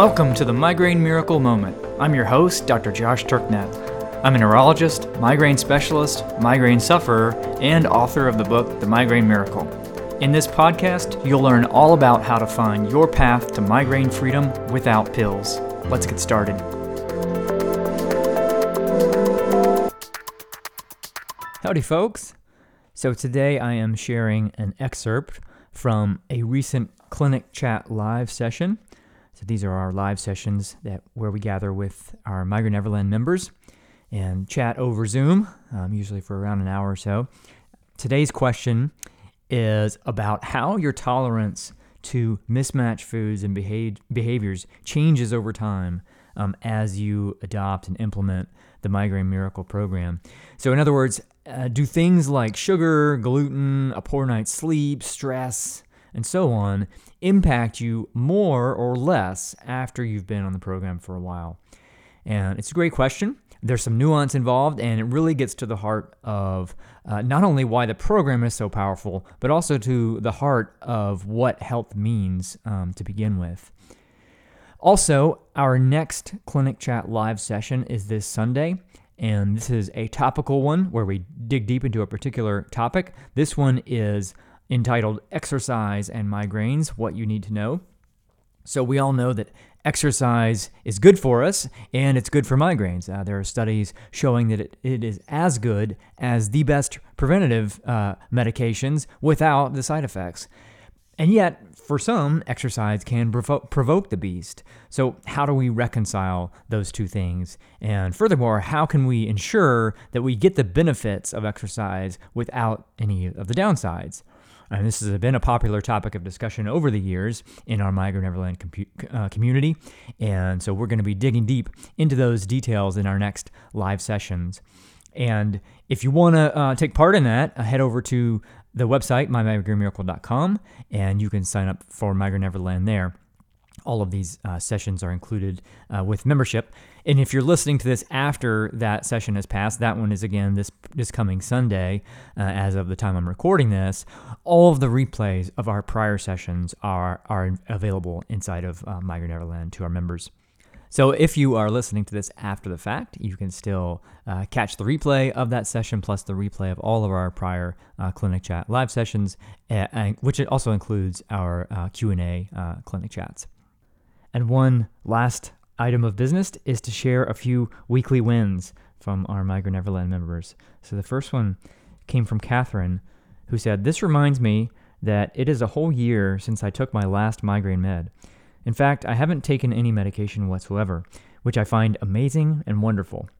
Welcome to the Migraine Miracle Moment. I'm your host, Dr. Josh Turknett. I'm a neurologist, migraine specialist, migraine sufferer, and author of the book, The Migraine Miracle. In this podcast, you'll learn all about how to find your path to migraine freedom without pills. Let's get started. Howdy, folks. So, today I am sharing an excerpt from a recent Clinic Chat live session so these are our live sessions that where we gather with our Migraine Neverland members and chat over Zoom, um, usually for around an hour or so. Today's question is about how your tolerance to mismatched foods and behave, behaviors changes over time um, as you adopt and implement the Migraine Miracle program. So, in other words, uh, do things like sugar, gluten, a poor night's sleep, stress, and so on impact you more or less after you've been on the program for a while? And it's a great question. There's some nuance involved, and it really gets to the heart of uh, not only why the program is so powerful, but also to the heart of what health means um, to begin with. Also, our next Clinic Chat live session is this Sunday, and this is a topical one where we dig deep into a particular topic. This one is entitled Exercise and Migraines What You Need to Know. So, we all know that exercise is good for us and it's good for migraines. Uh, there are studies showing that it, it is as good as the best preventative uh, medications without the side effects. And yet, for some, exercise can provo- provoke the beast. So, how do we reconcile those two things? And furthermore, how can we ensure that we get the benefits of exercise without any of the downsides? And this has been a popular topic of discussion over the years in our Migraine Neverland compu- uh, community. And so we're going to be digging deep into those details in our next live sessions. And if you want to uh, take part in that, uh, head over to the website, mymigrainemiracle.com, and you can sign up for Migraine Neverland there all of these uh, sessions are included uh, with membership. And if you're listening to this after that session has passed, that one is again this this coming Sunday, uh, as of the time I'm recording this. All of the replays of our prior sessions are are available inside of uh, Migraine Neverland to our members. So if you are listening to this after the fact, you can still uh, catch the replay of that session plus the replay of all of our prior uh, clinic chat live sessions, which also includes our uh, Q and A uh, clinic chats. And one last item of business is to share a few weekly wins from our Migraine Neverland members. So the first one came from Catherine, who said, This reminds me that it is a whole year since I took my last migraine med. In fact, I haven't taken any medication whatsoever, which I find amazing and wonderful.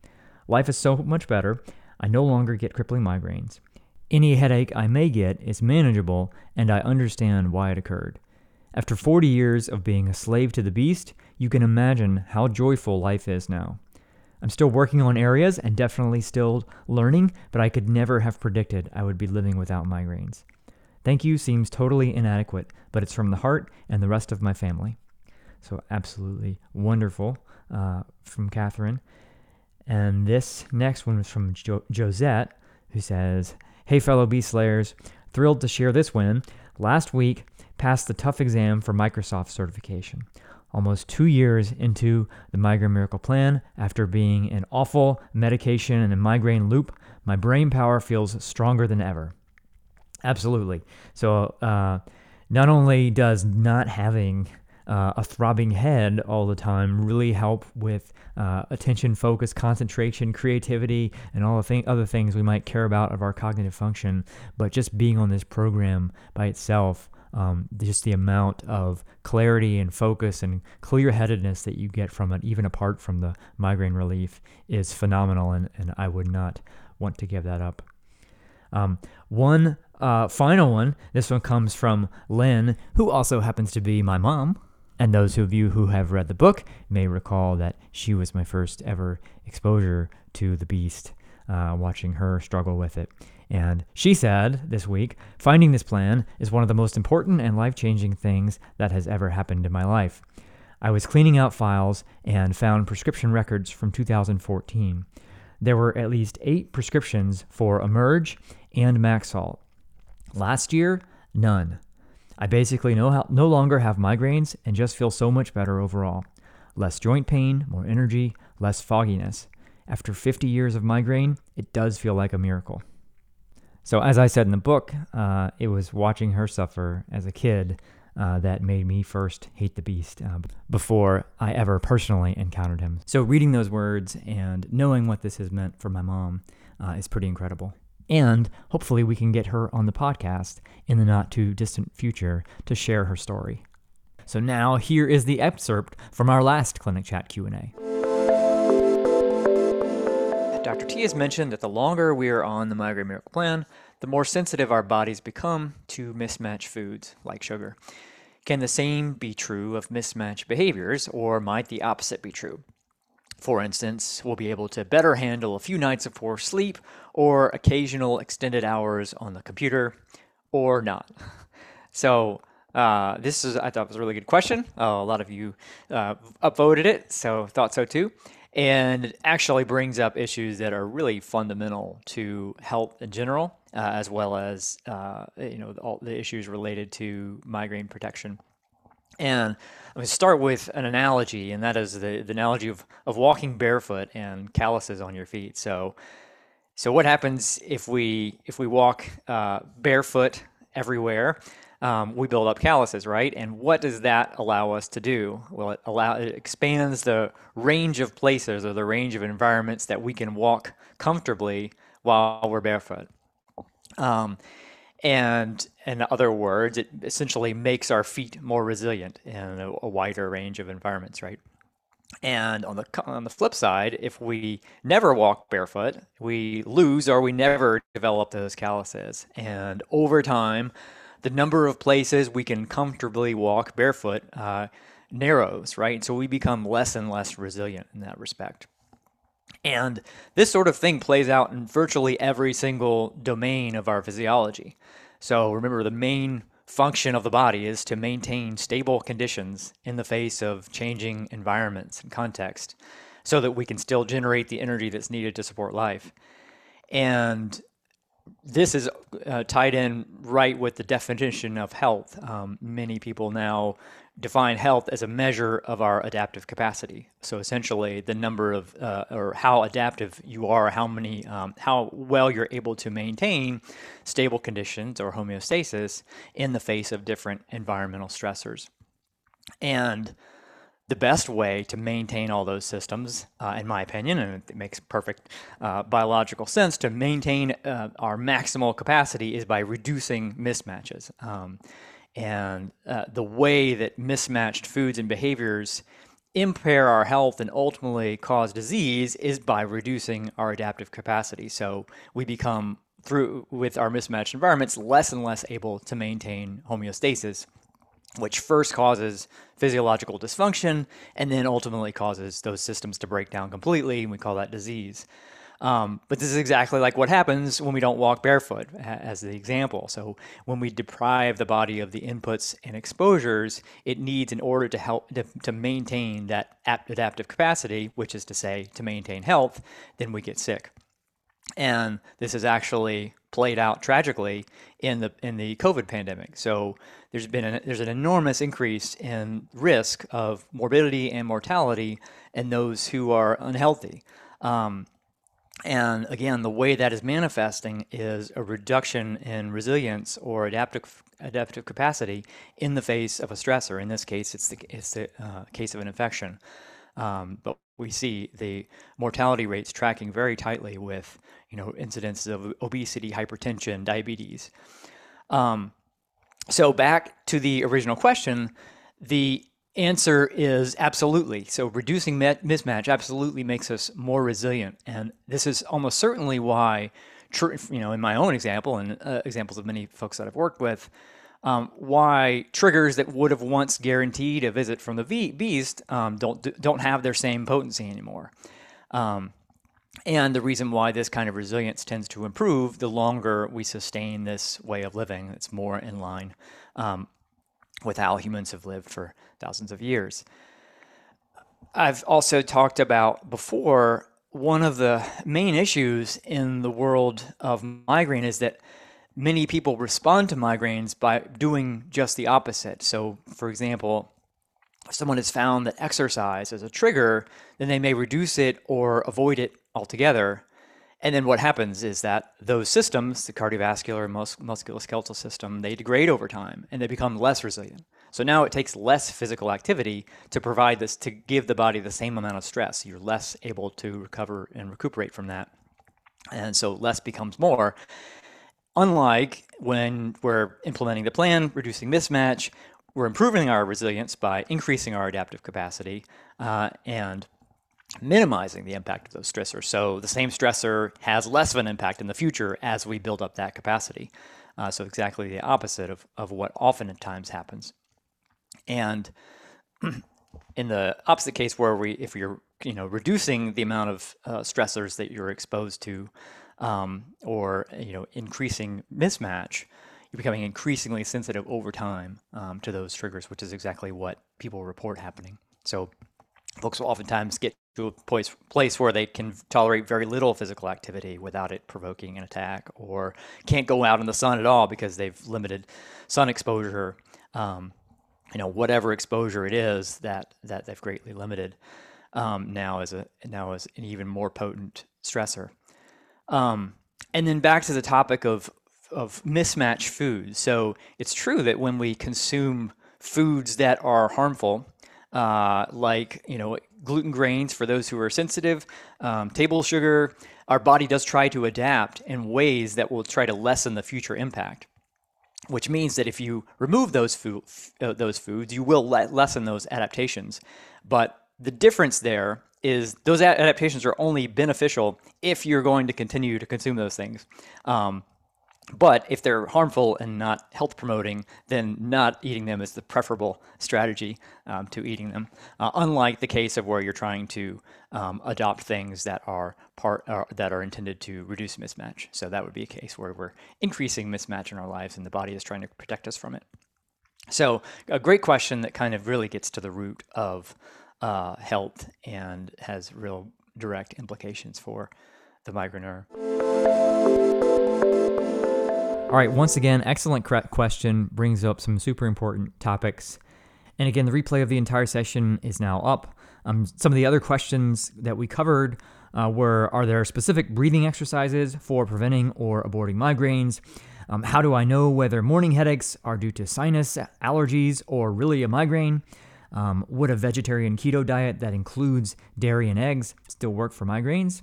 Life is so much better. I no longer get crippling migraines. Any headache I may get is manageable, and I understand why it occurred. After 40 years of being a slave to the beast, you can imagine how joyful life is now. I'm still working on areas and definitely still learning, but I could never have predicted I would be living without migraines. Thank you seems totally inadequate, but it's from the heart and the rest of my family. So, absolutely wonderful uh, from Catherine. And this next one is from jo- Josette, who says, Hey, fellow Beast Slayers, thrilled to share this win. Last week, passed the tough exam for Microsoft certification. Almost two years into the Migraine Miracle Plan, after being in awful medication and a migraine loop, my brain power feels stronger than ever. Absolutely. So, uh, not only does not having uh, a throbbing head all the time really help with uh, attention, focus, concentration, creativity, and all the th- other things we might care about of our cognitive function, but just being on this program by itself um, just the amount of clarity and focus and clear headedness that you get from it, even apart from the migraine relief, is phenomenal, and, and I would not want to give that up. Um, one uh, final one, this one comes from Lynn, who also happens to be my mom. And those of you who have read the book may recall that she was my first ever exposure to the beast, uh, watching her struggle with it. And she said this week, finding this plan is one of the most important and life changing things that has ever happened in my life. I was cleaning out files and found prescription records from 2014. There were at least eight prescriptions for Amerge and Maxalt. Last year, none. I basically no, no longer have migraines and just feel so much better overall. less joint pain, more energy, less fogginess. After 50 years of migraine, it does feel like a miracle. So, as I said in the book, uh, it was watching her suffer as a kid uh, that made me first hate the beast uh, before I ever personally encountered him. So, reading those words and knowing what this has meant for my mom uh, is pretty incredible. And hopefully, we can get her on the podcast in the not too distant future to share her story. So now here is the excerpt from our last clinic chat Q&A. Dr. T has mentioned that the longer we are on the migraine miracle plan, the more sensitive our bodies become to mismatched foods like sugar. Can the same be true of mismatched behaviors, or might the opposite be true? For instance, we'll be able to better handle a few nights of poor sleep or occasional extended hours on the computer, or not. So, uh, this is, I thought, was a really good question. Uh, a lot of you uh, upvoted it, so thought so too. And actually brings up issues that are really fundamental to health in general, uh, as well as uh, you know all the issues related to migraine protection. And I'm going to start with an analogy, and that is the, the analogy of, of walking barefoot and calluses on your feet. So, so what happens if we if we walk uh, barefoot everywhere? Um, we build up calluses, right? And what does that allow us to do? Well, it allow it expands the range of places or the range of environments that we can walk comfortably while we're barefoot. Um, and in other words, it essentially makes our feet more resilient in a, a wider range of environments, right? And on the on the flip side, if we never walk barefoot, we lose or we never develop those calluses. And over time, the number of places we can comfortably walk barefoot uh, narrows, right? So we become less and less resilient in that respect. And this sort of thing plays out in virtually every single domain of our physiology. So remember, the main function of the body is to maintain stable conditions in the face of changing environments and context so that we can still generate the energy that's needed to support life. And this is uh, tied in right with the definition of health. Um, many people now define health as a measure of our adaptive capacity. So essentially, the number of uh, or how adaptive you are, how many, um, how well you're able to maintain stable conditions or homeostasis in the face of different environmental stressors. And the best way to maintain all those systems, uh, in my opinion, and it makes perfect uh, biological sense, to maintain uh, our maximal capacity is by reducing mismatches. Um, and uh, the way that mismatched foods and behaviors impair our health and ultimately cause disease is by reducing our adaptive capacity. So we become, through with our mismatched environments, less and less able to maintain homeostasis which first causes physiological dysfunction and then ultimately causes those systems to break down completely. And we call that disease. Um, but this is exactly like what happens when we don't walk barefoot, as the example. So, when we deprive the body of the inputs and exposures it needs in order to help to, to maintain that adaptive capacity, which is to say, to maintain health, then we get sick. And this is actually played out tragically in the in the COVID pandemic. So there's been an, there's an enormous increase in risk of morbidity and mortality in those who are unhealthy. Um, and again, the way that is manifesting is a reduction in resilience or adaptive adaptive capacity in the face of a stressor. In this case, it's the it's the uh, case of an infection. Um, but we see the mortality rates tracking very tightly with you know incidences of obesity, hypertension, diabetes. Um, so back to the original question, the answer is absolutely. So reducing mismatch absolutely makes us more resilient, and this is almost certainly why, you know, in my own example and uh, examples of many folks that I've worked with, um, why triggers that would have once guaranteed a visit from the beast um, don't don't have their same potency anymore. Um, and the reason why this kind of resilience tends to improve the longer we sustain this way of living, it's more in line um, with how humans have lived for thousands of years. I've also talked about before one of the main issues in the world of migraine is that many people respond to migraines by doing just the opposite. So, for example, if someone has found that exercise is a trigger, then they may reduce it or avoid it altogether. And then what happens is that those systems, the cardiovascular and mus- musculoskeletal system, they degrade over time and they become less resilient. So now it takes less physical activity to provide this, to give the body the same amount of stress. You're less able to recover and recuperate from that. And so less becomes more. Unlike when we're implementing the plan, reducing mismatch, we're improving our resilience by increasing our adaptive capacity uh, and minimizing the impact of those stressors. So the same stressor has less of an impact in the future as we build up that capacity. Uh, so exactly the opposite of, of what oftentimes happens. And in the opposite case, where we, if you're, you know, reducing the amount of uh, stressors that you're exposed to, um, or you know, increasing mismatch, you're becoming increasingly sensitive over time um, to those triggers, which is exactly what people report happening. So folks will oftentimes get to a place, place where they can tolerate very little physical activity without it provoking an attack, or can't go out in the sun at all because they've limited sun exposure. Um, you know, whatever exposure it is that that they've greatly limited um, now is a now is an even more potent stressor. Um, and then back to the topic of of mismatch foods. So it's true that when we consume foods that are harmful, uh, like you know gluten grains for those who are sensitive, um, table sugar, our body does try to adapt in ways that will try to lessen the future impact. Which means that if you remove those food, uh, those foods, you will le- lessen those adaptations. But the difference there is those adaptations are only beneficial if you're going to continue to consume those things. Um, but if they're harmful and not health promoting, then not eating them is the preferable strategy um, to eating them. Uh, unlike the case of where you're trying to um, adopt things that are part uh, that are intended to reduce mismatch. So that would be a case where we're increasing mismatch in our lives, and the body is trying to protect us from it. So a great question that kind of really gets to the root of uh, health and has real direct implications for the migraineur. All right, once again, excellent question brings up some super important topics. And again, the replay of the entire session is now up. Um, some of the other questions that we covered uh, were Are there specific breathing exercises for preventing or aborting migraines? Um, how do I know whether morning headaches are due to sinus allergies or really a migraine? Um, would a vegetarian keto diet that includes dairy and eggs still work for migraines?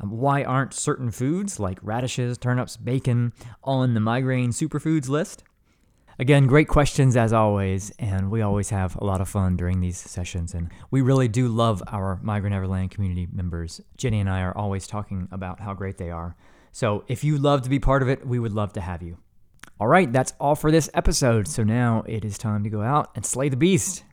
Um, why aren't certain foods like radishes, turnips, bacon on the migraine superfoods list? Again, great questions as always, and we always have a lot of fun during these sessions. And we really do love our Migraine Neverland community members. Jenny and I are always talking about how great they are. So if you love to be part of it, we would love to have you. All right, that's all for this episode. So now it is time to go out and slay the beast.